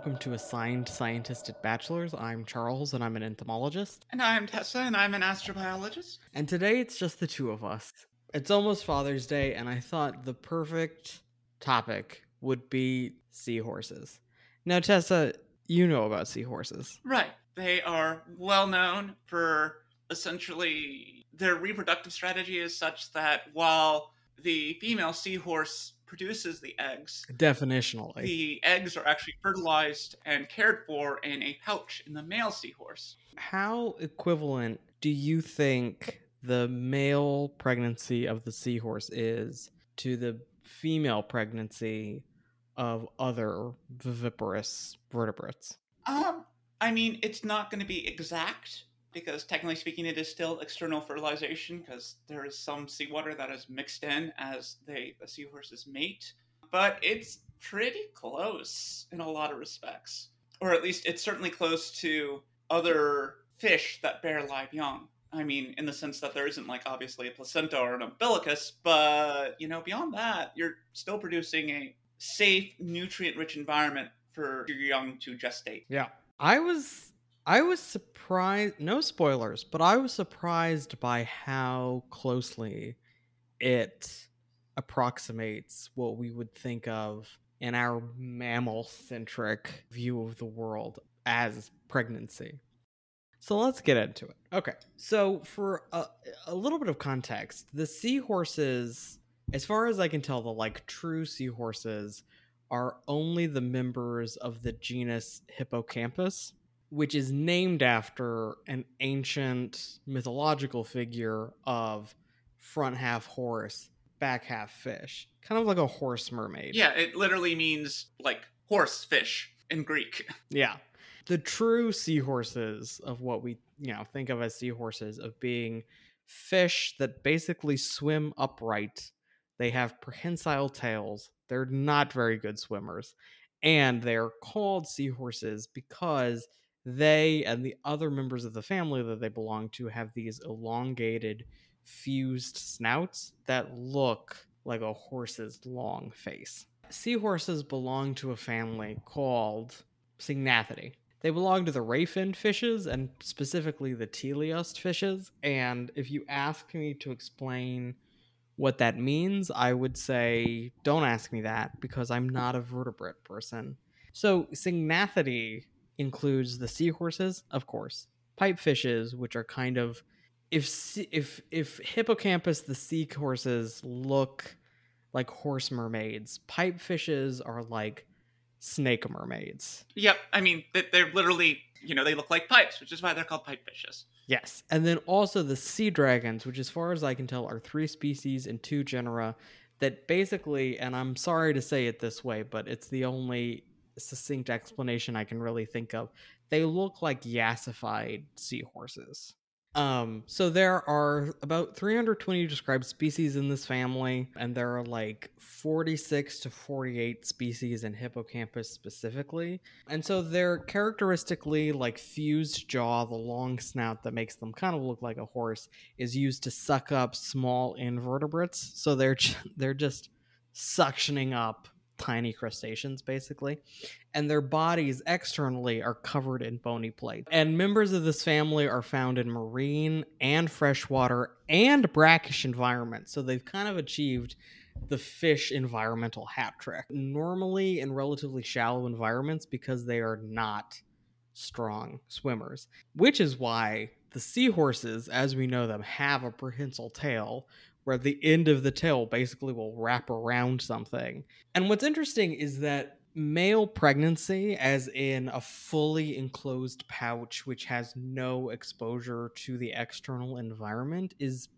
welcome to Assigned Scientist at Bachelor's. I'm Charles, and I'm an entomologist. And I'm Tessa, and I'm an astrobiologist. And today it's just the two of us. It's almost Father's Day, and I thought the perfect topic would be seahorses. Now, Tessa, you know about seahorses. Right. They are well known for essentially their reproductive strategy is such that while the female seahorse produces the eggs, Definitionally. the eggs are actually fertilized and cared for in a pouch in the male seahorse. How equivalent do you think the male pregnancy of the seahorse is to the female pregnancy of other viviparous vertebrates? Um, I mean, it's not going to be exact because technically speaking, it is still external fertilization because there is some seawater that is mixed in as they the seahorses mate. But it's pretty close in a lot of respects, or at least it's certainly close to other fish that bear live young. I mean, in the sense that there isn't like obviously a placenta or an umbilicus, but you know, beyond that, you're still producing a safe, nutrient-rich environment for your young to gestate. Yeah. I was I was surprised no spoilers, but I was surprised by how closely it approximates what we would think of in our mammal centric view of the world as pregnancy. So let's get into it. Okay. So, for a, a little bit of context, the seahorses, as far as I can tell, the like true seahorses are only the members of the genus Hippocampus, which is named after an ancient mythological figure of front half horse, back half fish, kind of like a horse mermaid. Yeah, it literally means like horse fish in Greek. Yeah. The true seahorses of what we, you know, think of as seahorses of being fish that basically swim upright. They have prehensile tails. They're not very good swimmers. And they're called seahorses because they and the other members of the family that they belong to have these elongated, fused snouts that look like a horse's long face. Seahorses belong to a family called Syngnathidae. They belong to the rayfin fishes and specifically the teleost fishes. And if you ask me to explain what that means, I would say don't ask me that because I'm not a vertebrate person. So Syngnathidae includes the seahorses, of course, pipefishes, which are kind of if if if hippocampus the seahorses look like horse mermaids, pipefishes are like snake mermaids. Yep, I mean they- they're literally you know they look like pipes, which is why they're called pipefishes. Yes. And then also the sea dragons, which, as far as I can tell, are three species and two genera that basically, and I'm sorry to say it this way, but it's the only succinct explanation I can really think of. They look like yassified seahorses. Um, so there are about 320 described species in this family, and there are like 46 to 48 species in hippocampus specifically. And so they're characteristically like fused jaw, the long snout that makes them kind of look like a horse, is used to suck up small invertebrates. So they're they're just suctioning up tiny crustaceans basically and their bodies externally are covered in bony plates. And members of this family are found in marine and freshwater and brackish environments. So they've kind of achieved the fish environmental hat trick. Normally in relatively shallow environments because they are not strong swimmers, which is why the seahorses, as we know them, have a prehensile tail where the end of the tail basically will wrap around something. And what's interesting is that male pregnancy, as in a fully enclosed pouch which has no exposure to the external environment, is,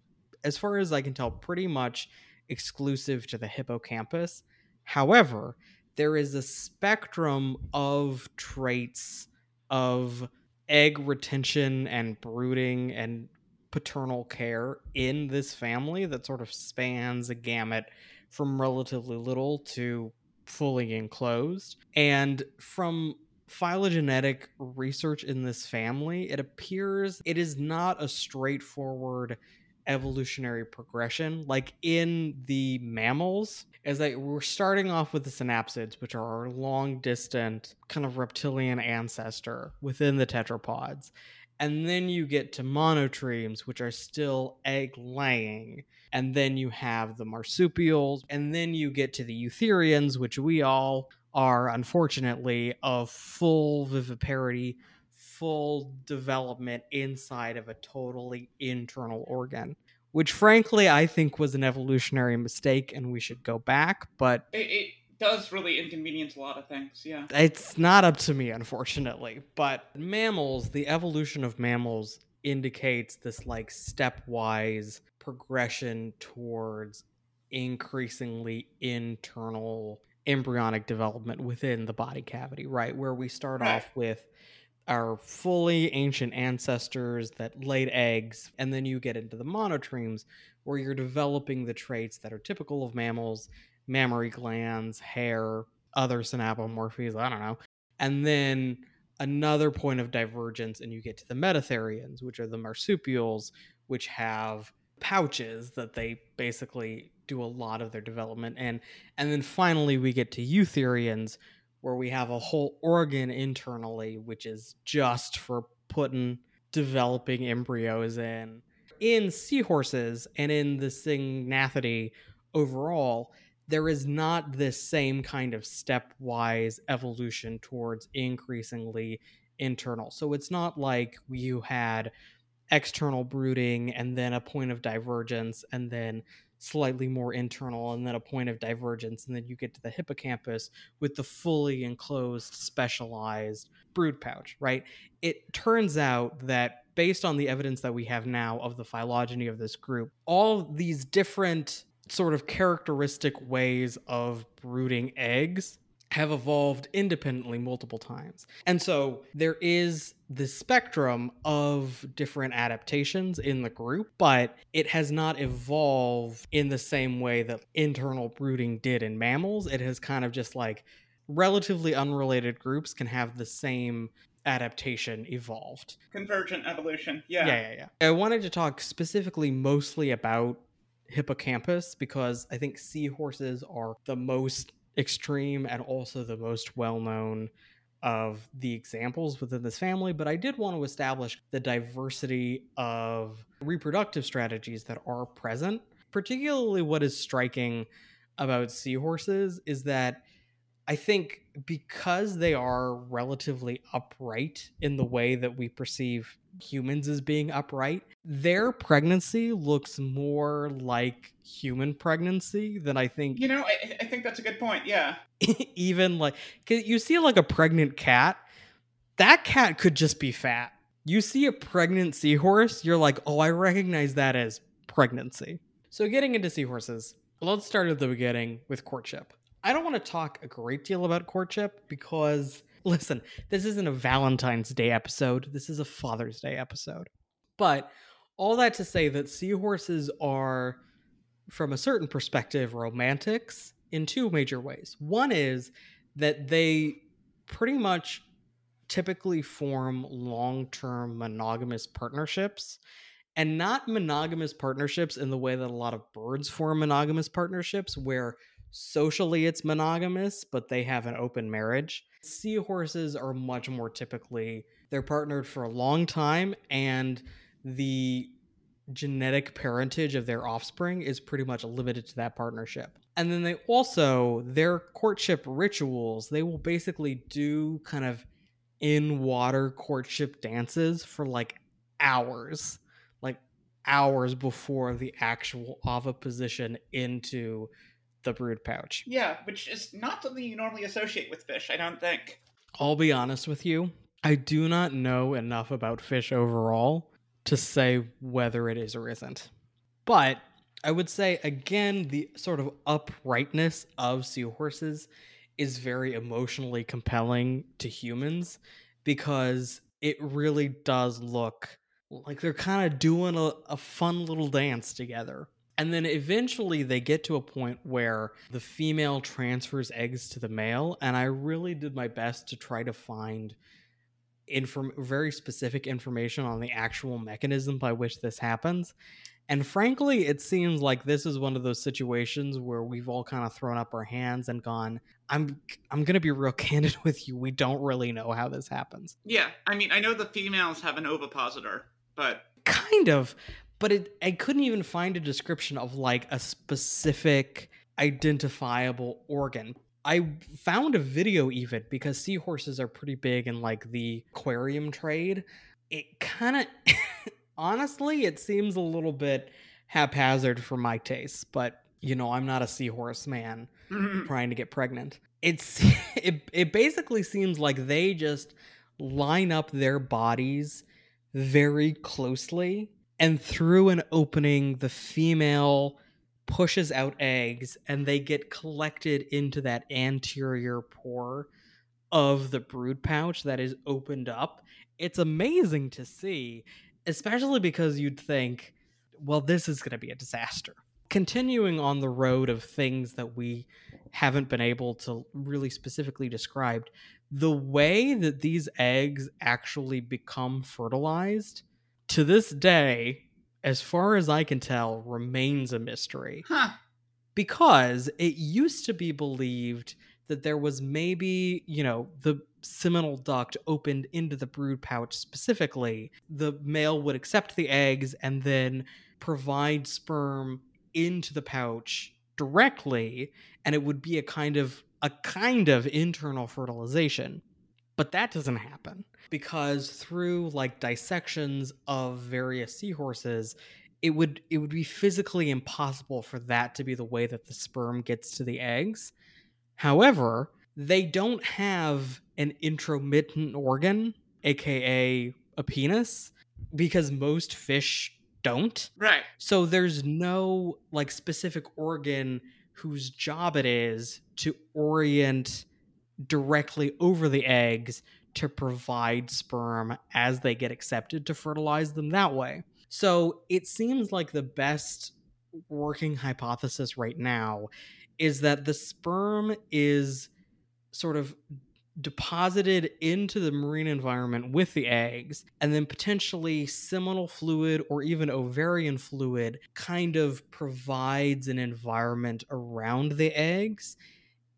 as far as I can tell, pretty much exclusive to the hippocampus. However, there is a spectrum of traits of egg retention and brooding and paternal care in this family that sort of spans a gamut from relatively little to fully enclosed. And from phylogenetic research in this family, it appears it is not a straightforward evolutionary progression. Like in the mammals, is that we're starting off with the synapsids, which are our long distant kind of reptilian ancestor within the tetrapods. And then you get to monotremes, which are still egg laying. And then you have the marsupials. And then you get to the eutherians, which we all are, unfortunately, of full viviparity, full development inside of a totally internal organ which frankly I think was an evolutionary mistake and we should go back, but it, it, does really inconvenience a lot of things, yeah. It's not up to me, unfortunately. But mammals, the evolution of mammals indicates this like stepwise progression towards increasingly internal embryonic development within the body cavity, right? Where we start right. off with our fully ancient ancestors that laid eggs, and then you get into the monotremes where you're developing the traits that are typical of mammals mammary glands, hair, other synapomorphies, I don't know. And then another point of divergence, and you get to the metatherians, which are the marsupials, which have pouches that they basically do a lot of their development in. And then finally, we get to eutherians, where we have a whole organ internally, which is just for putting developing embryos in. In seahorses and in the Syngnathidae overall, there is not this same kind of stepwise evolution towards increasingly internal. So it's not like you had external brooding and then a point of divergence and then slightly more internal and then a point of divergence and then you get to the hippocampus with the fully enclosed specialized brood pouch right it turns out that based on the evidence that we have now of the phylogeny of this group all these different sort of characteristic ways of brooding eggs have evolved independently multiple times. And so there is the spectrum of different adaptations in the group, but it has not evolved in the same way that internal brooding did in mammals. It has kind of just like relatively unrelated groups can have the same adaptation evolved. Convergent evolution. Yeah. Yeah, yeah, yeah. I wanted to talk specifically mostly about hippocampus because I think seahorses are the most extreme and also the most well known of the examples within this family, but I did want to establish the diversity of reproductive strategies that are present. Particularly, what is striking about seahorses is that I think because they are relatively upright in the way that we perceive humans as being upright, their pregnancy looks more like human pregnancy than I think. You know, I, I think that's a good point. Yeah. even like, cause you see like a pregnant cat, that cat could just be fat. You see a pregnant seahorse, you're like, oh, I recognize that as pregnancy. So, getting into seahorses, let's start at the beginning with courtship. I don't want to talk a great deal about courtship because, listen, this isn't a Valentine's Day episode. This is a Father's Day episode. But all that to say that seahorses are, from a certain perspective, romantics in two major ways. One is that they pretty much typically form long term monogamous partnerships and not monogamous partnerships in the way that a lot of birds form monogamous partnerships, where Socially, it's monogamous, but they have an open marriage. Seahorses are much more typically, they're partnered for a long time, and the genetic parentage of their offspring is pretty much limited to that partnership. And then they also, their courtship rituals, they will basically do kind of in water courtship dances for like hours, like hours before the actual oviposition into the brood pouch. Yeah, which is not something you normally associate with fish, I don't think. I'll be honest with you. I do not know enough about fish overall to say whether it is or isn't. But I would say, again, the sort of uprightness of seahorses is very emotionally compelling to humans because it really does look like they're kind of doing a, a fun little dance together. And then eventually they get to a point where the female transfers eggs to the male. And I really did my best to try to find inform- very specific information on the actual mechanism by which this happens. And frankly, it seems like this is one of those situations where we've all kind of thrown up our hands and gone, I'm I'm going to be real candid with you. We don't really know how this happens. Yeah, I mean, I know the females have an ovipositor, but kind of, but it I couldn't even find a description of like a specific identifiable organ. I found a video even because seahorses are pretty big in like the aquarium trade. It kind of honestly, it seems a little bit haphazard for my taste, but you know, I'm not a seahorse man trying to get pregnant. It's it it basically seems like they just line up their bodies very closely and through an opening the female pushes out eggs and they get collected into that anterior pore of the brood pouch that is opened up. It's amazing to see especially because you'd think, well, this is going to be a disaster. Continuing on the road of things that we haven't been able to really specifically describe, the way that these eggs actually become fertilized to this day, as far as I can tell, remains a mystery. huh. Because it used to be believed that there was maybe, you know, the seminal duct opened into the brood pouch specifically, the male would accept the eggs and then provide sperm into the pouch directly and it would be a kind of a kind of internal fertilization. But that doesn't happen because through like dissections of various seahorses, it would it would be physically impossible for that to be the way that the sperm gets to the eggs. However, they don't have an intromittent organ, aka a penis, because most fish don't. Right. So there's no like specific organ whose job it is to orient directly over the eggs to provide sperm as they get accepted to fertilize them that way. So it seems like the best working hypothesis right now is that the sperm is sort of deposited into the marine environment with the eggs, and then potentially seminal fluid or even ovarian fluid kind of provides an environment around the eggs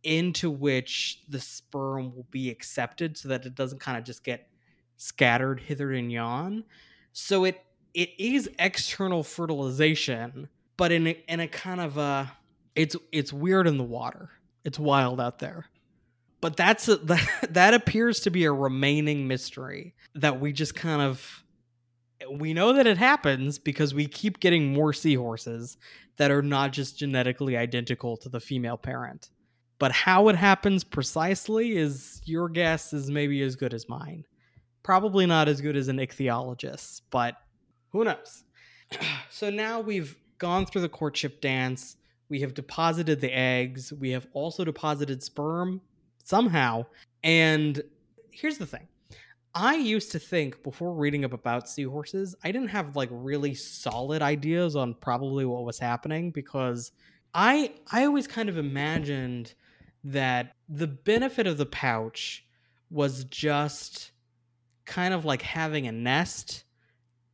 into which the sperm will be accepted so that it doesn't kind of just get scattered hither and yon. So it it is external fertilization, but in a, in a kind of a it's it's weird in the water. It's wild out there but that's a, that, that appears to be a remaining mystery that we just kind of we know that it happens because we keep getting more seahorses that are not just genetically identical to the female parent but how it happens precisely is your guess is maybe as good as mine probably not as good as an ichthyologist but who knows so now we've gone through the courtship dance we have deposited the eggs we have also deposited sperm somehow. And here's the thing. I used to think before reading up about seahorses, I didn't have like really solid ideas on probably what was happening because I I always kind of imagined that the benefit of the pouch was just kind of like having a nest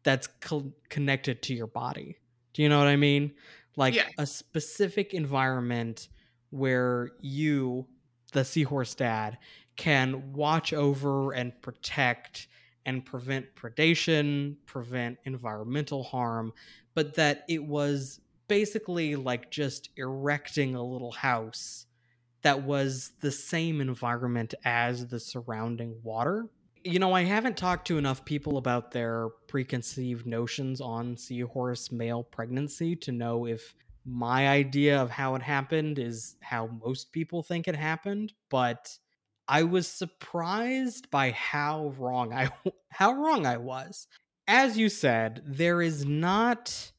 that's co- connected to your body. Do you know what I mean? Like Yeah. a specific environment where you the seahorse dad can watch over and protect and prevent predation, prevent environmental harm, but that it was basically like just erecting a little house that was the same environment as the surrounding water. You know, I haven't talked to enough people about their preconceived notions on seahorse male pregnancy to know if my idea of how it happened is how most people think it happened, but I was surprised by how wrong I how wrong I was. As you said, there is not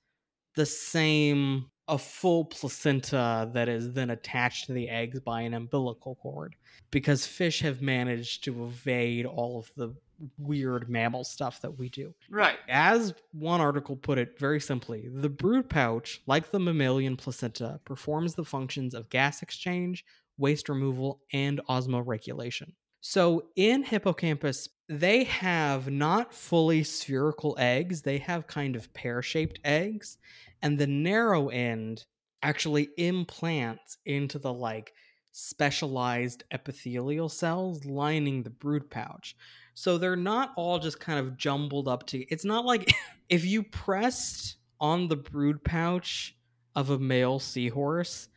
the same a full placenta that is then attached to the eggs by an umbilical cord because fish have managed to evade all of the weird mammal stuff that we do. Right. As one article put it very simply, the brood pouch, like the mammalian placenta, performs the functions of gas exchange, waste removal, and osmoregulation. So in hippocampus, they have not fully spherical eggs, they have kind of pear shaped eggs. And the narrow end actually implants into the like specialized epithelial cells lining the brood pouch. So they're not all just kind of jumbled up to it's not like if you pressed on the brood pouch of a male seahorse,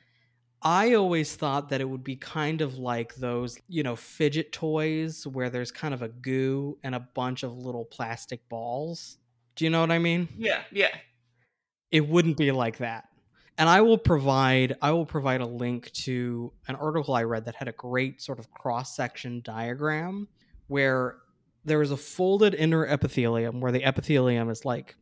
I always thought that it would be kind of like those, you know, fidget toys where there's kind of a goo and a bunch of little plastic balls. Do you know what I mean? Yeah, yeah. It wouldn't be like that. And I will provide I will provide a link to an article I read that had a great sort of cross-section diagram where there is a folded inner epithelium where the epithelium is like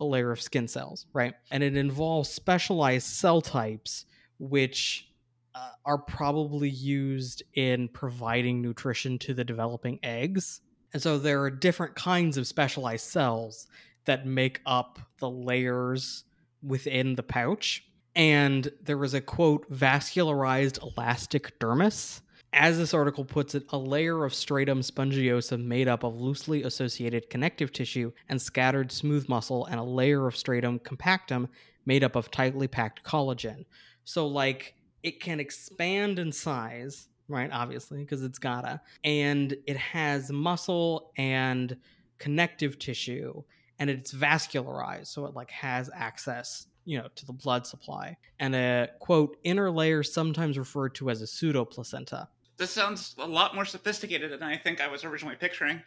a layer of skin cells, right? And it involves specialized cell types which uh, are probably used in providing nutrition to the developing eggs. And so there are different kinds of specialized cells that make up the layers within the pouch. And there was a quote, vascularized elastic dermis. As this article puts it, a layer of stratum spongiosum made up of loosely associated connective tissue and scattered smooth muscle, and a layer of stratum compactum made up of tightly packed collagen. So like it can expand in size, right? Obviously, because it's gotta, and it has muscle and connective tissue, and it's vascularized, so it like has access, you know, to the blood supply. And a quote inner layer sometimes referred to as a pseudoplacenta. This sounds a lot more sophisticated than I think I was originally picturing.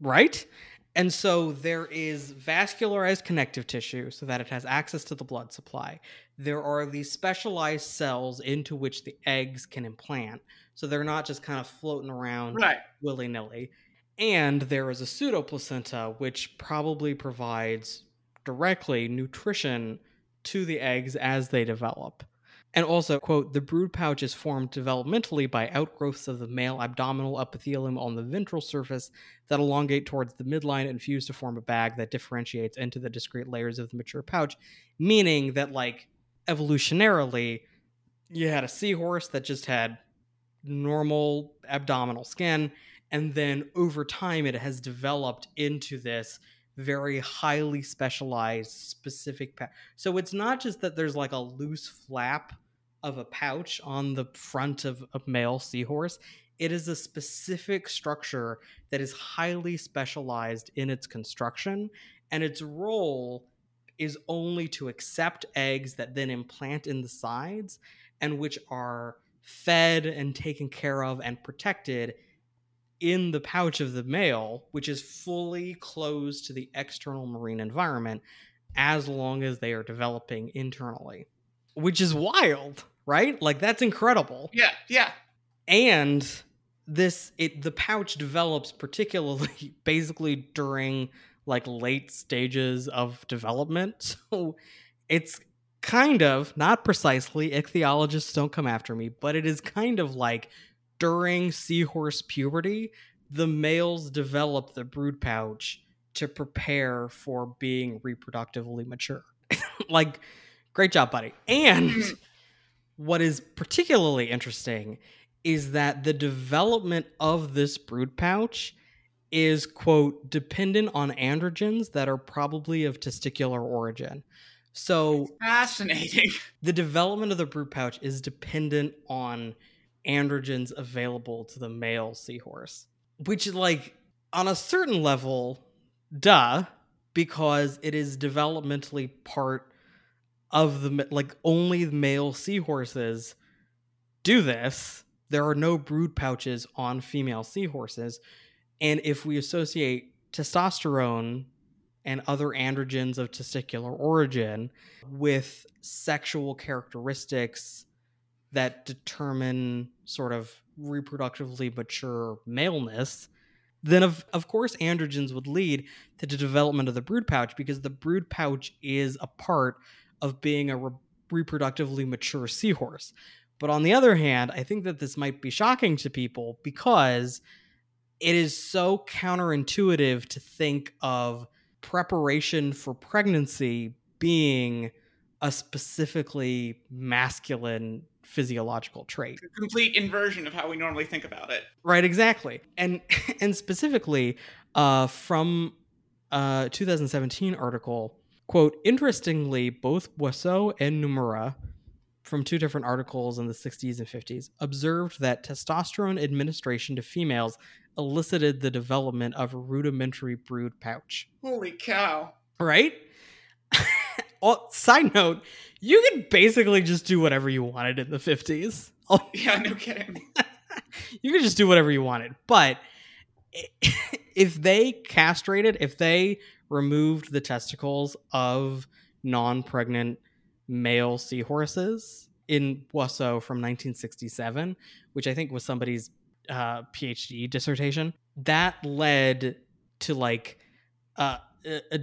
Right? And so there is vascularized connective tissue so that it has access to the blood supply. There are these specialized cells into which the eggs can implant. So they're not just kind of floating around Right. willy nilly. And there is a pseudoplacenta, which probably provides directly nutrition to the eggs as they develop. And also, quote, the brood pouch is formed developmentally by outgrowths of the male abdominal epithelium on the ventral surface that elongate towards the midline and fuse to form a bag that differentiates into the discrete layers of the mature pouch, meaning that, like, evolutionarily, you had a seahorse that just had normal abdominal skin, and then over time, it has developed into this very highly specialized specific pouch. So it's not just that there's like a loose flap of a pouch on the front of a male seahorse. It is a specific structure that is highly specialized in its construction, and its role is only to accept eggs that then implant in the sides and which are fed and taken care of and protected in the pouch of the male, which is fully closed to the external marine environment as long as they are developing internally, which is wild, right? Like that's incredible. Yeah, yeah. And this it the pouch develops particularly basically during like late stages of development. So it's kind of not precisely ichthyologists don't come after me, but it is kind of like during seahorse puberty, the males develop the brood pouch to prepare for being reproductively mature. like, great job, buddy. And mm-hmm. What is particularly interesting is that the development of this brood pouch is, quote, dependent on androgens that are probably of testicular origin. So Fascinating. the development of the brood pouch is dependent on androgens available to the male seahorse which like on a certain level duh because it is developmentally part of the like only male seahorses do this. There are no brood pouches on female seahorses. And if we associate testosterone and other androgens of testicular origin with sexual characteristics that determine sort of reproductively mature maleness, then of, of course androgens would lead to the development of the brood pouch because the brood pouch is a part of being a re- reproductively mature seahorse. But on the other hand, I think that this might be shocking to people because it is so counterintuitive to think of preparation for pregnancy being a specifically masculine physiological trait. A complete inversion of how we normally think about it. Right, exactly. And and specifically uh, from a 2017 article, quote, interestingly, both Boisseau and Nomura from two different articles in the 60s and 50s observed that testosterone administration to females elicited the development of a rudimentary brood pouch. Holy cow. Right? well, side note, you could basically just do whatever you wanted in the 50s. Yeah, no kidding. you could just do whatever you wanted. But if they castrated, if they removed the testicles of non pregnant male seahorses in Boisseau from 1967, which I think was somebody's uh, PhD dissertation, that led to like uh, a, a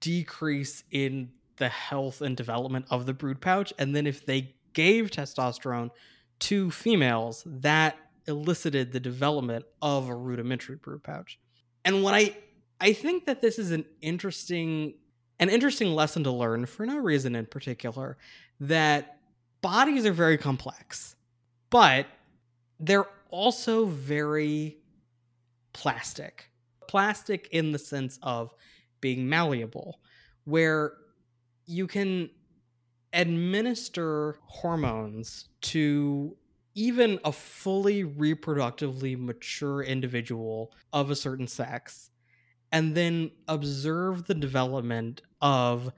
decrease in the health and development of the brood pouch. And then if they gave testosterone to females, that elicited the development of a rudimentary brood pouch. And what I I think that this is an interesting an interesting lesson to learn for no reason in particular that bodies are very complex, but they're also very plastic. Plastic in the sense of being malleable, where you can administer hormones to even a fully reproductively mature individual of a certain sex and then observe the development of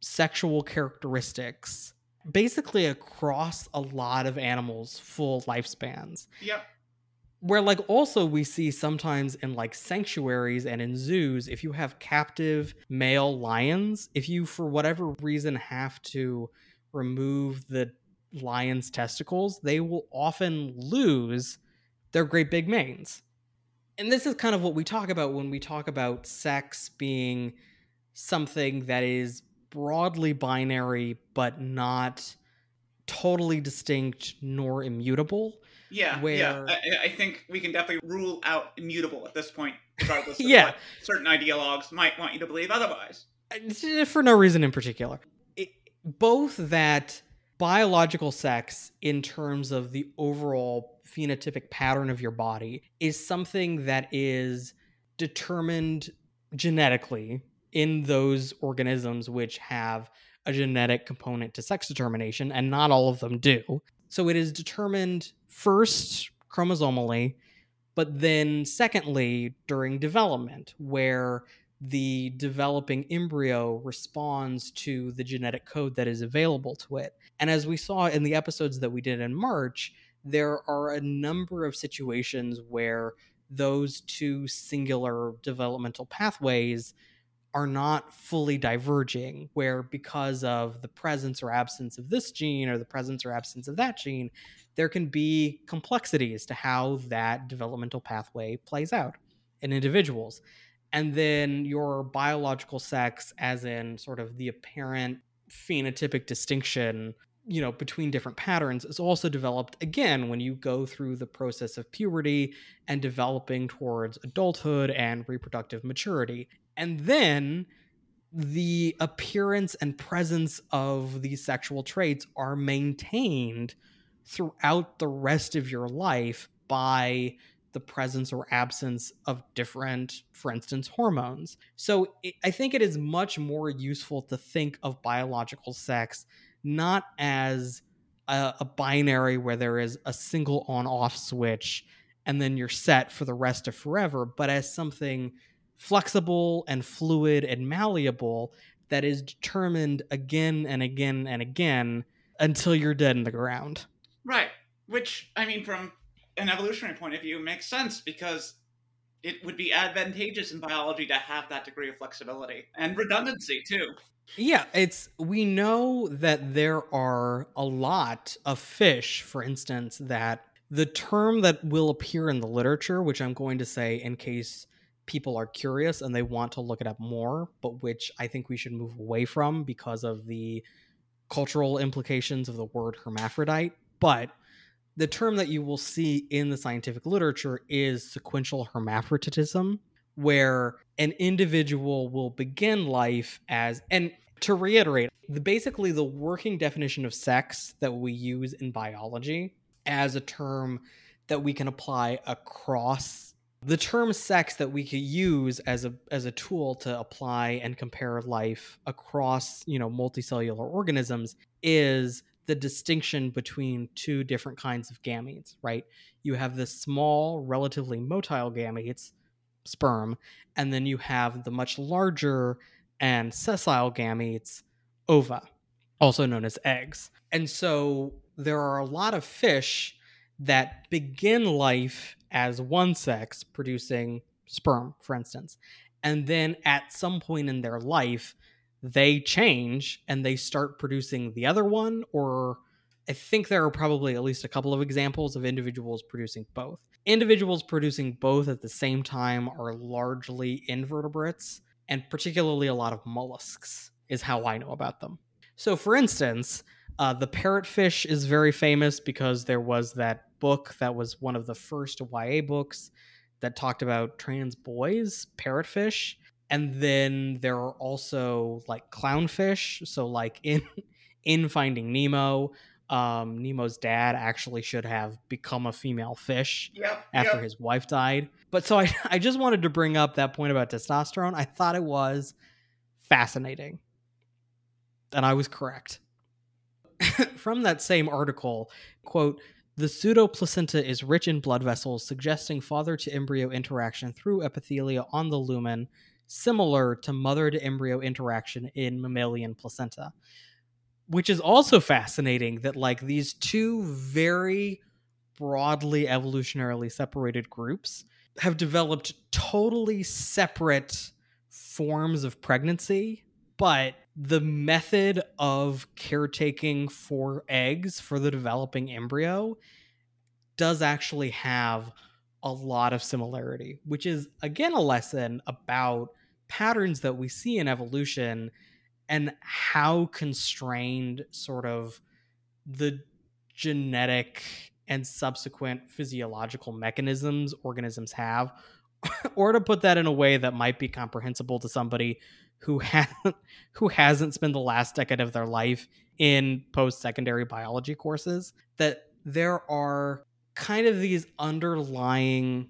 sexual characteristics basically across a lot of animals full lifespans Yep. where like also we see sometimes in like sanctuaries and in zoos if you have captive male lions if you for whatever reason have to remove the lion's testicles they will often lose their great big manes and this is kind of what we talk about when we talk about sex being something that is broadly binary but not totally distinct nor immutable Yeah, Where- yeah. I, I think we can definitely rule out immutable at this point, regardless of Yeah. what certain ideologues might want you to believe otherwise. Uh, for no reason in particular. It, both that biological sex, in terms of the overall phenotypic pattern of your body, is something that is determined genetically in those organisms which have a genetic component to sex determination, and not all of them do. So it is determined first chromosomally, but then secondly during development, where the developing embryo responds to the genetic code that is available to it. And as we saw in the episodes that we did in March, there are a number of situations where those two singular developmental pathways are not fully diverging, where because of the presence or absence of this gene or the presence or absence of that gene, there can be complexities to how that developmental pathway plays out in individuals and then your biological sex as in sort of the apparent phenotypic distinction you know between different patterns is also developed again when you go through the process of puberty and developing towards adulthood and reproductive maturity. And then the appearance and presence of these sexual traits are maintained throughout the rest of your life by the presence or absence of different, for instance, hormones. So it, I think it is much more useful to think of biological sex not as a, a binary where there is a single on off switch and then you're set for the rest of forever, but as something flexible and fluid and malleable that is determined again and again and again until you're dead in the ground. Right. Which, I mean, from an evolutionary point of view, makes sense because it would be advantageous in biology to have that degree of flexibility and redundancy, too. Yeah, it's we know that there are a lot of fish, for instance, that the term that will appear in the literature, which I'm going to say in case people are curious and they want to look it up more, but which I think we should move away from because of the cultural implications of the word hermaphrodite. But the term that you will see in the scientific literature is sequential hermaphroditism, where an individual will begin life as, and to reiterate, the basically the working definition of sex that we use in biology as a term that we can apply across the term sex that we could use as a as a tool to apply and compare life across, you know, multicellular organisms is the distinction between two different kinds of gametes, right? You have the small, relatively motile gametes, sperm, and then you have the much larger and sessile gametes, ova, also known as eggs. And so there are a lot of fish that begin life as one sex, producing sperm, for instance. And then at some point in their life, they change and they start producing the other one, or I think there are probably at least a couple of examples of individuals producing both. Individuals producing both at the same time are largely invertebrates, and particularly a lot of mollusks, is how I know about them. So, for instance, uh, the parrotfish is very famous because there was that book that was one of the first YA books that talked about trans boys, parrotfish. And then there are also like clownfish. So, like in in Finding Nemo, um, Nemo's dad actually should have become a female fish Yep. after yep. his wife died. But so I, I just wanted to bring up that point about testosterone. I thought it was fascinating. And I was correct. From that same article, quote, the pseudoplacenta is rich in blood vessels, suggesting father to embryo interaction through epithelia on the lumen, similar to mother to embryo interaction in mammalian placenta. Which is also fascinating that, like, these two very broadly evolutionarily separated groups have developed totally separate forms of pregnancy, but the method of caretaking for eggs for the developing embryo does actually have a lot of similarity, which is again a lesson about patterns that we see in evolution and how constrained sort of the genetic and subsequent physiological mechanisms organisms have or to put that in a way that might be comprehensible to somebody who hasn't who hasn't spent the last decade of their life in post-secondary biology courses that there are kind of these underlying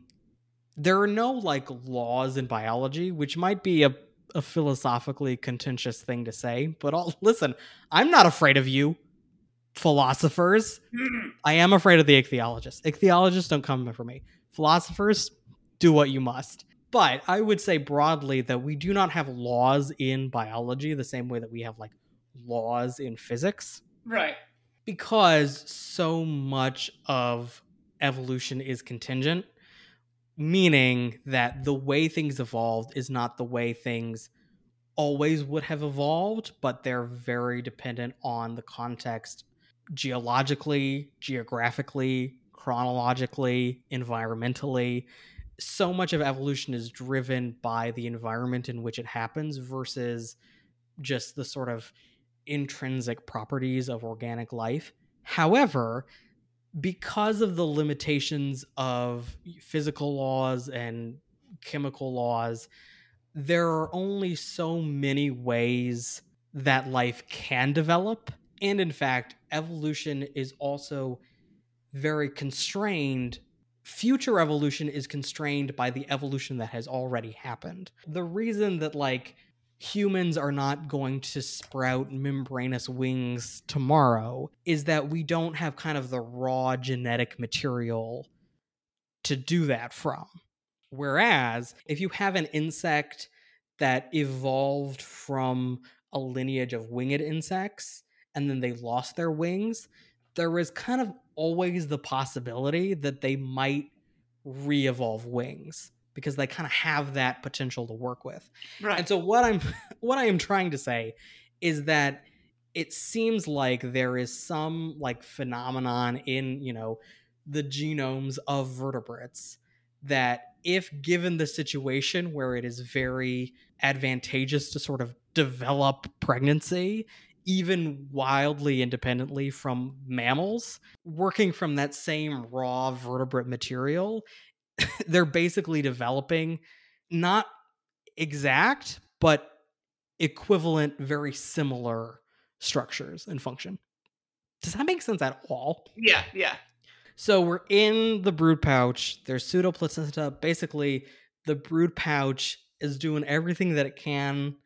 there are no like laws in biology which might be a, a philosophically contentious thing to say but I'll, listen i'm not afraid of you philosophers Hmm. I am afraid of the ichthyologists. Ichthyologists don't come for me. Philosophers, do what you must. But I would say broadly that we do not have laws in biology the same way that we have like laws in physics Right. because so much of evolution is contingent, meaning that the way things evolved is not the way things always would have evolved, but they're very dependent on the context geologically, geographically, chronologically, environmentally. So much of evolution is driven by the environment in which it happens versus just the sort of intrinsic properties of organic life. However, because of the limitations of physical laws and chemical laws, there are only so many ways that life can develop. And in fact, evolution is also very constrained. Future evolution is constrained by the evolution that has already happened. The reason that, like, humans are not going to sprout membranous wings tomorrow is that we don't have kind of the raw genetic material to do that from. Whereas if you have an insect that evolved from a lineage of winged insects and then they lost their wings, there is kind of always the possibility that they might re evolve wings because they kind of have that potential to work with. Right. And so what I'm what I am trying to say is that it seems like there is some like phenomenon in, you know, the genomes of vertebrates that if given the situation where it is very advantageous to sort of develop pregnancy even wildly independently from mammals working from that same raw vertebrate material they're basically developing not exact but equivalent, very similar structures and function. Does that make sense at all? Yeah, yeah. So we're in the brood pouch. There's pseudoplacenta. Basically, the brood pouch is doing everything that it can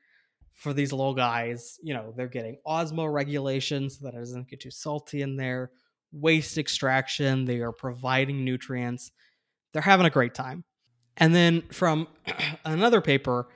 for these little guys. You know, they're getting osmo regulation so that it doesn't get too salty in there, waste extraction. They are providing nutrients. They're having a great time. And then from another paper,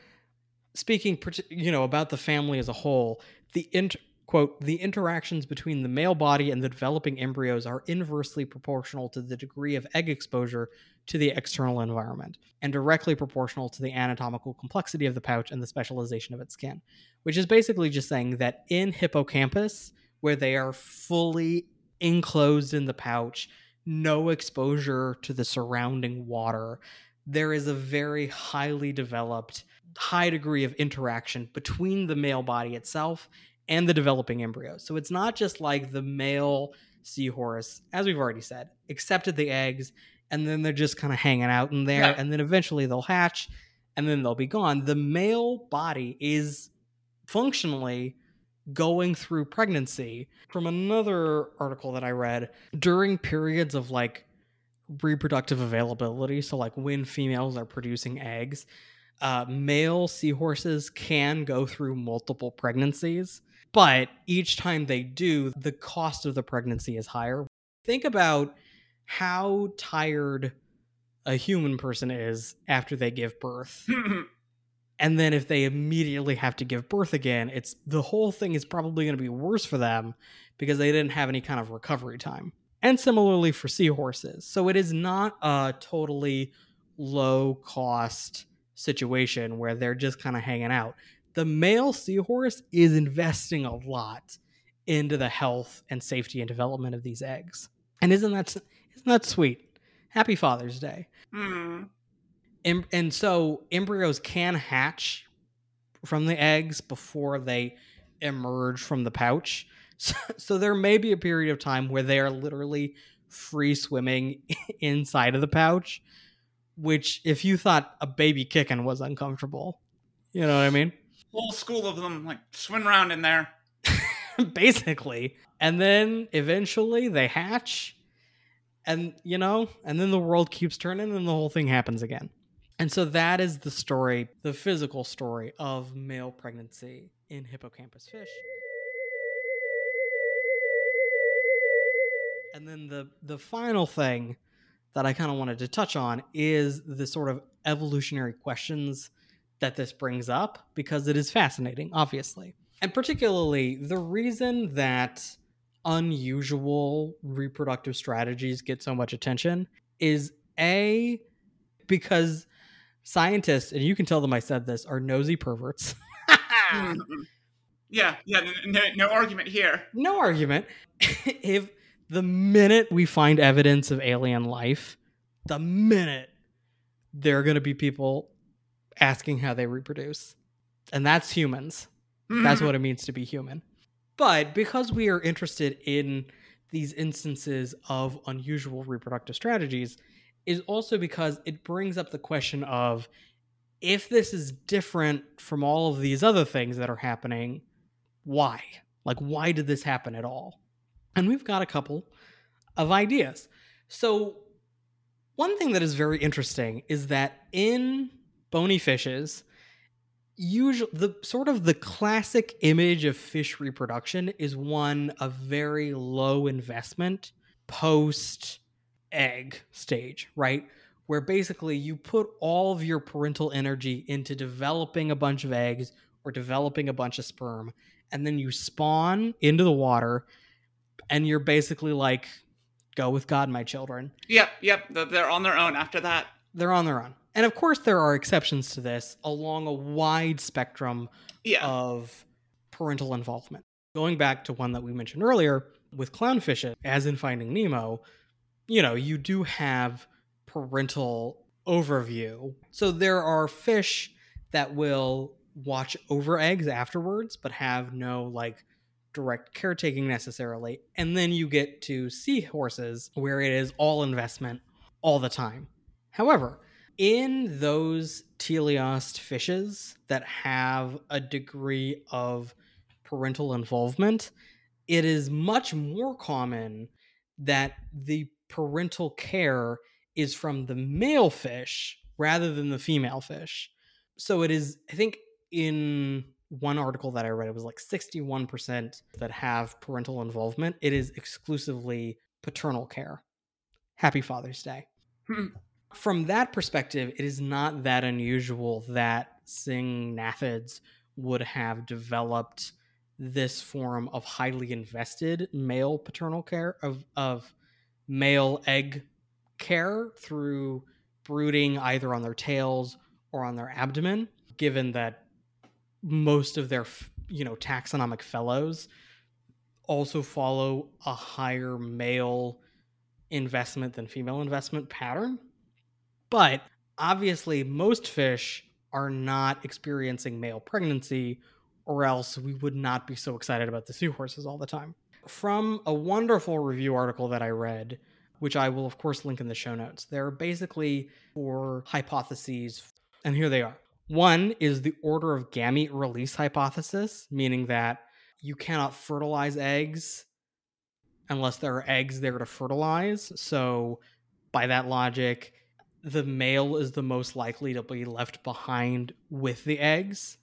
speaking, you know, about the family as a whole, the int- quote the interactions between the male body and the developing embryos are inversely proportional to the degree of egg exposure to the external environment and directly proportional to the anatomical complexity of the pouch and the specialization of its skin which is basically just saying that in hippocampus where they are fully enclosed in the pouch no exposure to the surrounding water there is a very highly developed high degree of interaction between the male body itself and the developing embryos. So it's not just like the male seahorse, as we've already said, accepted the eggs and then they're just kind of hanging out in there yeah. and then eventually they'll hatch and then they'll be gone. The male body is functionally going through pregnancy. From another article that I read, during periods of like reproductive availability, so like when females are producing eggs, uh, male seahorses can go through multiple pregnancies. But each time they do, the cost of the pregnancy is higher. Think about how tired a human person is after they give birth. and then if they immediately have to give birth again, it's the whole thing is probably going to be worse for them because they didn't have any kind of recovery time. And similarly for seahorses. So it is not a totally low cost situation where they're just kind of hanging out the male seahorse is investing a lot into the health and safety and development of these eggs. And isn't that isn't that sweet? Happy Father's Day. Mm. And, and so embryos can hatch from the eggs before they emerge from the pouch. So, so there may be a period of time where they are literally free swimming inside of the pouch, which if you thought a baby kicking was uncomfortable, you know what I mean? whole school of them like swim around in there. Basically. And then eventually they hatch and you know, and then the world keeps turning and the whole thing happens again. And so that is the story, the physical story of male pregnancy in hippocampus fish. And then the the final thing that I kind of wanted to touch on is the sort of evolutionary questions that this brings up because it is fascinating, obviously. And particularly the reason that unusual reproductive strategies get so much attention is A, because scientists, and you can tell them I said this, are nosy perverts. yeah, yeah, no, no argument here. No argument. if the minute we find evidence of alien life, the minute there are going to be people asking how they reproduce. And that's humans. Mm-hmm. That's what it means to be human. But because we are interested in these instances of unusual reproductive strategies, is also because it brings up the question of if this is different from all of these other things that are happening, why? Like, why did this happen at all? And we've got a couple of ideas. So, one thing that is very interesting is that in bony fishes usually the sort of the classic image of fish reproduction is one of very low investment post egg stage right where basically you put all of your parental energy into developing a bunch of eggs or developing a bunch of sperm and then you spawn into the water and you're basically like go with god my children yep yep they're on their own after that they're on their own and of course there are exceptions to this along a wide spectrum yeah. of parental involvement. Going back to one that we mentioned earlier with clownfish, as in Finding Nemo, you know, you do have parental overview. So there are fish that will watch over eggs afterwards, but have no like direct caretaking necessarily. And then you get to seahorses where it is all investment all the time. However, In those teleost fishes that have a degree of parental involvement, it is much more common that the parental care is from the male fish rather than the female fish. So it is, I think, in one article that I read, it was like 61% that have parental involvement. It is exclusively paternal care. Happy Father's Day. Hmm. From that perspective, it is not that unusual that syngnathids would have developed this form of highly invested male paternal care of of male egg care through brooding either on their tails or on their abdomen given that most of their you know taxonomic fellows also follow a higher male investment than female investment pattern. But obviously most fish are not experiencing male pregnancy or else we would not be so excited about the seahorses all the time from a wonderful review article that i read which i will of course link in the show notes there are basically four hypotheses and here they are one is the order of gamete release hypothesis, meaning that you cannot fertilize eggs unless there are eggs there to fertilize. So, by that logic, the male is the most likely to be left behind with the eggs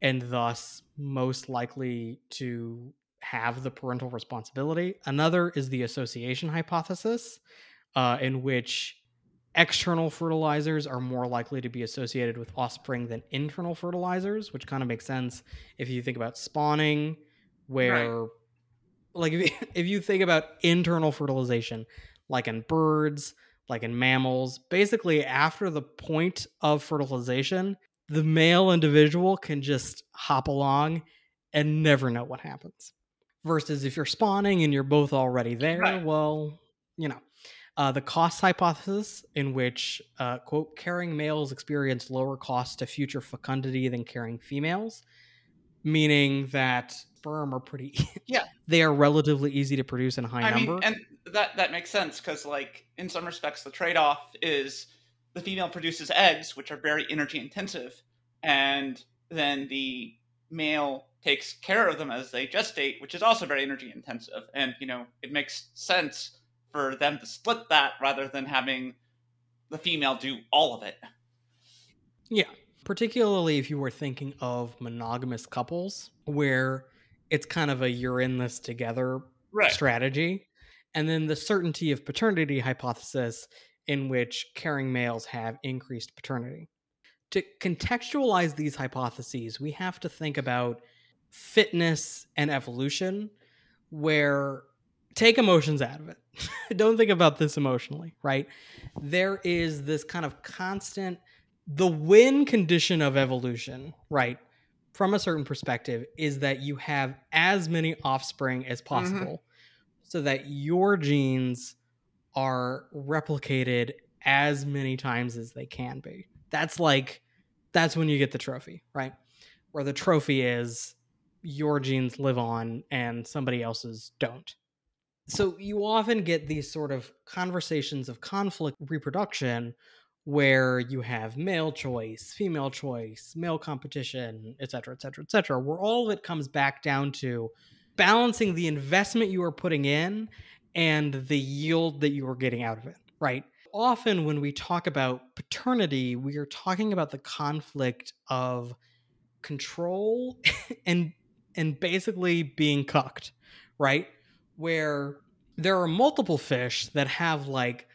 and thus most likely to have the parental responsibility. Another is the association hypothesis, uh, in which external fertilizers are more likely to be associated with offspring than internal fertilizers, which kind of makes sense if you think about spawning, where, right. like, if you, if you think about internal fertilization, like in birds, like in mammals, basically after the point of fertilization, the male individual can just hop along and never know what happens. Versus if you're spawning and you're both already there, right. well, you know uh, the cost hypothesis, in which, uh, quote, carrying males experience lower cost to future fecundity than carrying females, meaning that sperm are pretty, yeah, they are relatively easy to produce in high I number. Mean, and that that makes sense because, like, in some respects, the trade off is the female produces eggs, which are very energy intensive, and then the male takes care of them as they gestate, which is also very energy intensive. And you know, it makes sense for them to split that rather than having the female do all of it. Yeah. Particularly if you were thinking of monogamous couples where it's kind of a you're in this together right. strategy. And then the certainty of paternity hypothesis in which caring males have increased paternity. To contextualize these hypotheses, we have to think about fitness and evolution, where take emotions out of it. Don't think about this emotionally, right? There is this kind of constant the win condition of evolution, right? From a certain perspective is that you have as many offspring as mm-hmm. possible mm-hmm. so that your genes are replicated as many times as they can be. That's like that's when you get the trophy, right? Where the trophy is your genes live on and somebody else's don't so you often get these sort of conversations of conflict reproduction where you have male choice, female choice, male competition, et cetera, et cetera, et cetera, where all of it comes back down to balancing the investment you are putting in and the yield that you are getting out of it, right? Often when we talk about paternity, we are talking about the conflict of control and and basically being cucked, right? where there are multiple fish that have like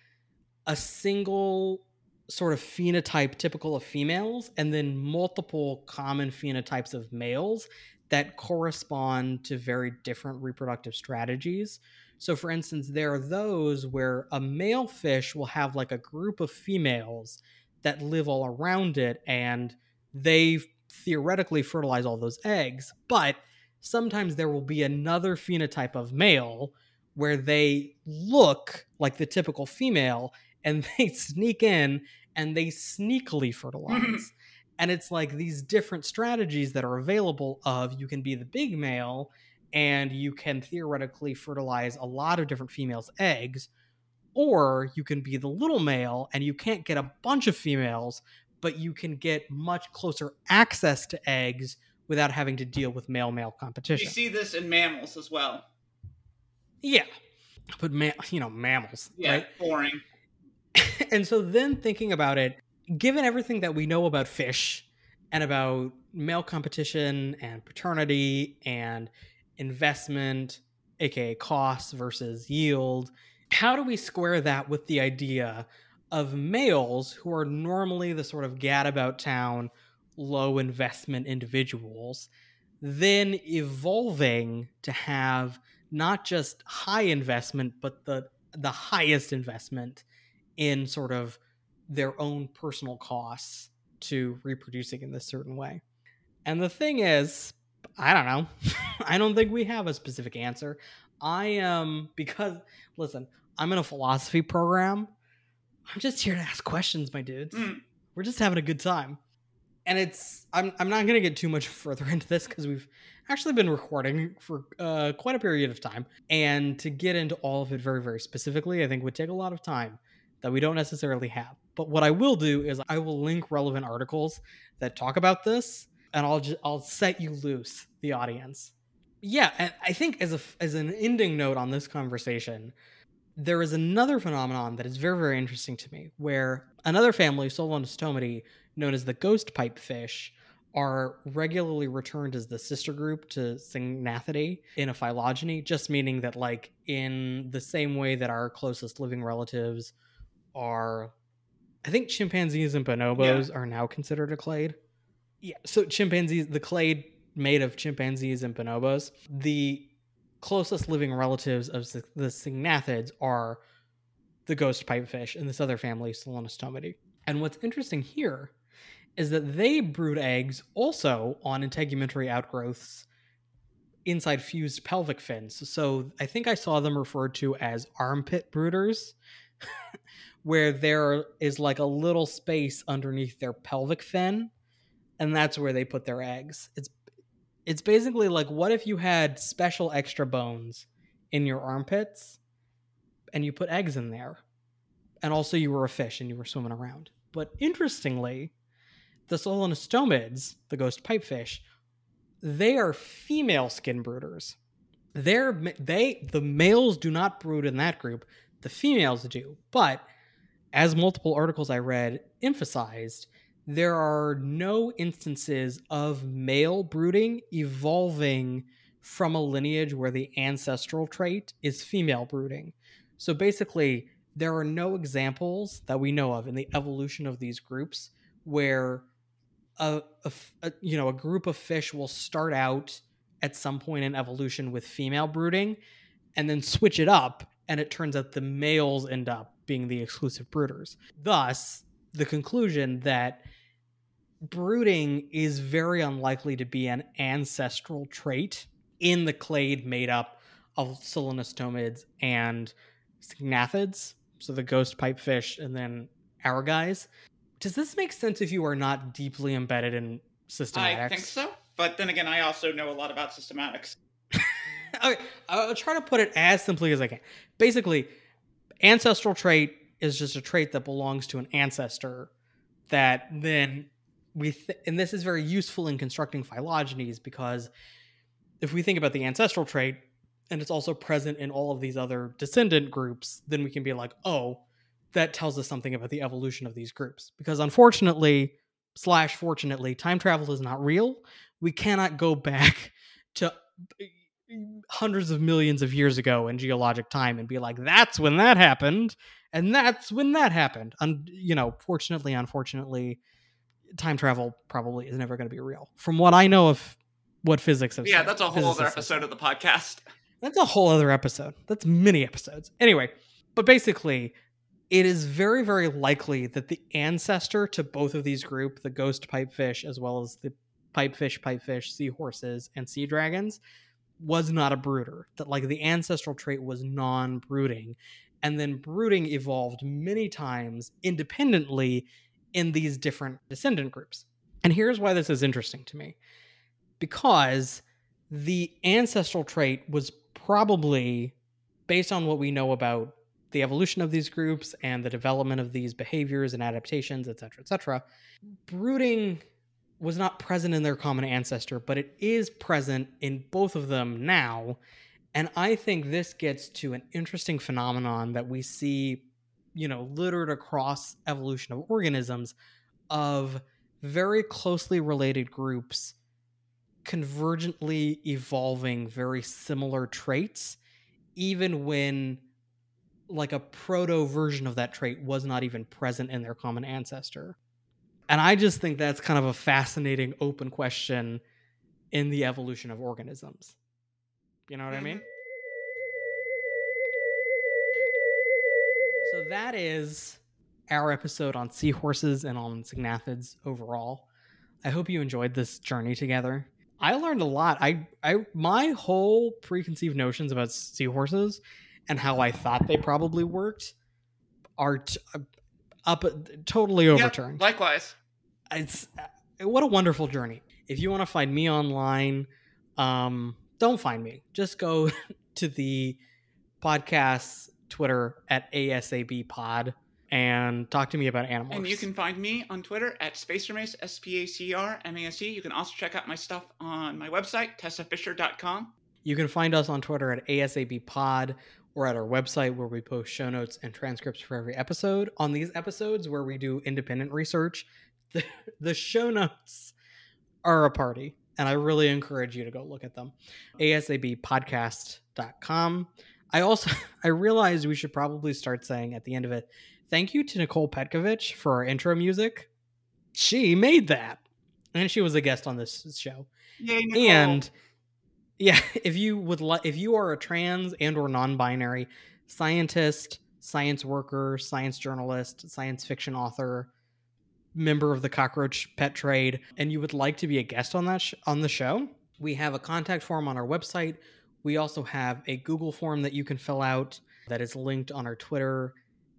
a single sort of phenotype typical of females and then multiple common phenotypes of males that correspond to very different reproductive strategies. So, for instance, there are those where a male fish will have like a group of females that live all around it and they theoretically fertilize all those eggs, but sometimes there will be another phenotype of male where they look like the typical female and they sneak in and they sneakily fertilize. and it's like these different strategies that are available of you can be the big male and you can theoretically fertilize a lot of different females' eggs Or you can be the little male and you can't get a bunch of females, but you can get much closer access to eggs without having to deal with male male competition. You see this in mammals as well. yeah. But ma- you know, mammals, Yeah, right? boring. and so then thinking about it, given everything that we know about fish and about male competition and paternity and investment, aka costs versus yield, how do we square that with the idea of males who are normally the sort of gadabout town, low investment individuals, then evolving to have not just high investment, but the the highest investment in sort of their own personal costs to reproducing in this certain way. And the thing is, I don't know. I don't think we have a specific answer. I am because listen, I'm in a philosophy program. I'm just here to ask questions, my dudes. Mm. We're just having a good time. And it's I'm I'm not going to get too much further into this cuz we've actually been recording for uh, quite a period of time and to get into all of it very very specifically I think would take a lot of time that we don't necessarily have. But what I will do is I will link relevant articles that talk about this and I'll just I'll set you loose the audience. Yeah, and I think as a as an ending note on this conversation, there is another phenomenon that is very very interesting to me where another family Solenostomidae known as the ghost pipefish are regularly returned as the sister group to Syngnathidae in a phylogeny, just meaning that like in the same way that our closest living relatives are I think chimpanzees and bonobos are now considered a clade. Yeah, so chimpanzees, the clade made of chimpanzees and bonobos, the closest living relatives of the Syngnathids are the ghost pipefish and this other family, Solenostomidae. And what's interesting here is that they brood eggs also on integumentary outgrowths inside fused pelvic fins. So I think I saw them referred to as armpit brooders, where there is like a little space underneath their pelvic fin, and that's where they put their eggs. It's it's basically like what if you had special extra bones in your armpits and you put eggs in there. And also you were a fish and you were swimming around. But interestingly, the Solenostomids, the ghost pipefish, they are female skin brooders. They're they the males do not brood in that group. The females do. But as multiple articles I read emphasized, there are no instances of male brooding evolving from a lineage where the ancestral trait is female brooding. So basically, there are no examples that we know of in the evolution of these groups where a, a a- you know a group of fish will start out at some point in evolution with female brooding and then switch it up and it turns out the males end up being the exclusive brooders thus the conclusion that brooding is very unlikely to be an ancestral trait in the clade made up of Solenostomids and Syngnathids, so the ghost pipefish and then our guys. Does this make sense if you are not deeply embedded in systematics? I think so. But then again, I also know a lot about systematics. okay, I'll try to put it as simply as I can. Basically, ancestral trait is just a trait that belongs to an ancestor that then we th- and this is very useful in constructing phylogenies because if we think about the ancestral trait and it's also present in all of these other descendant groups, then we can be like, oh, that tells us something about the evolution of these groups. Because unfortunately, slash fortunately, time travel is not real. We cannot go back to uh, hundreds of millions of years ago in geologic time and be like, that's when that happened, and that's when that happened. And you know, fortunately, unfortunately, time travel probably is never going to be real. From what I know of what physics have Yeah, said, that's a whole other episode of the podcast. that's a whole other episode. That's many episodes. Anyway, but basically, it is very, very likely that the ancestor to both of these group, the ghost pipefish as well as the pipefish, pipefish, seahorses, and sea dragons, was not a brooder. That like the ancestral trait was non-brooding, and then brooding evolved many times independently in these different descendant groups. And here's why this is interesting to me. Because the ancestral trait was probably based on what we know about the evolution of these groups and the development of these behaviors and adaptations, etc., etc., brooding was not present in their common ancestor, but it is present in both of them now. And I think this gets to an interesting phenomenon that we see, you know, littered across evolution of organisms of very closely related groups convergently evolving very similar traits, even when like a proto version of that trait was not even present in their common ancestor. And I just think that's kind of a fascinating open question in the evolution of organisms. You know what I mm-hmm. mean? So that is our episode on seahorses and on syngnathids overall. I hope you enjoyed this journey together. I learned a lot. I, I, my whole preconceived notions about seahorses and how I thought they probably worked are t- up totally overturned. Likewise. It's uh, what a wonderful journey. If you want to find me online, um, don't find me. Just go to the podcast Twitter at ASAB Pod and talk to me about animals. And you can find me on Twitter at SpacerMace, S P A C R M A S E. You can also check out my stuff on my website, tessafisher.com. You can find us on Twitter at ASAB Pod or at our website where we post show notes and transcripts for every episode. On these episodes where we do independent research, the, the show notes are a party, and I really encourage you to go look at them. ASABpodcast.com. I also I realized we should probably start saying at the end of it, thank you to Nicole Petkovich for our intro music. She made that. And she was a guest on this show. Yay, and yeah if you would like if you are a trans and or non-binary scientist science worker science journalist science fiction author member of the cockroach pet trade and you would like to be a guest on that sh- on the show we have a contact form on our website we also have a google form that you can fill out that is linked on our twitter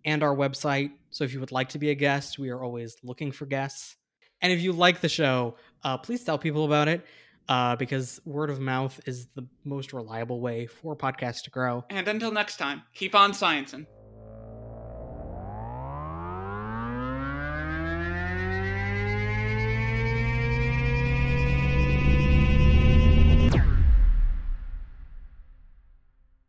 and our website so if you would like to be a guest we are always looking for guests and if you like the show uh, please tell people about it uh, because word of mouth is the most reliable way for podcasts to grow. And until next time, keep on sciencing.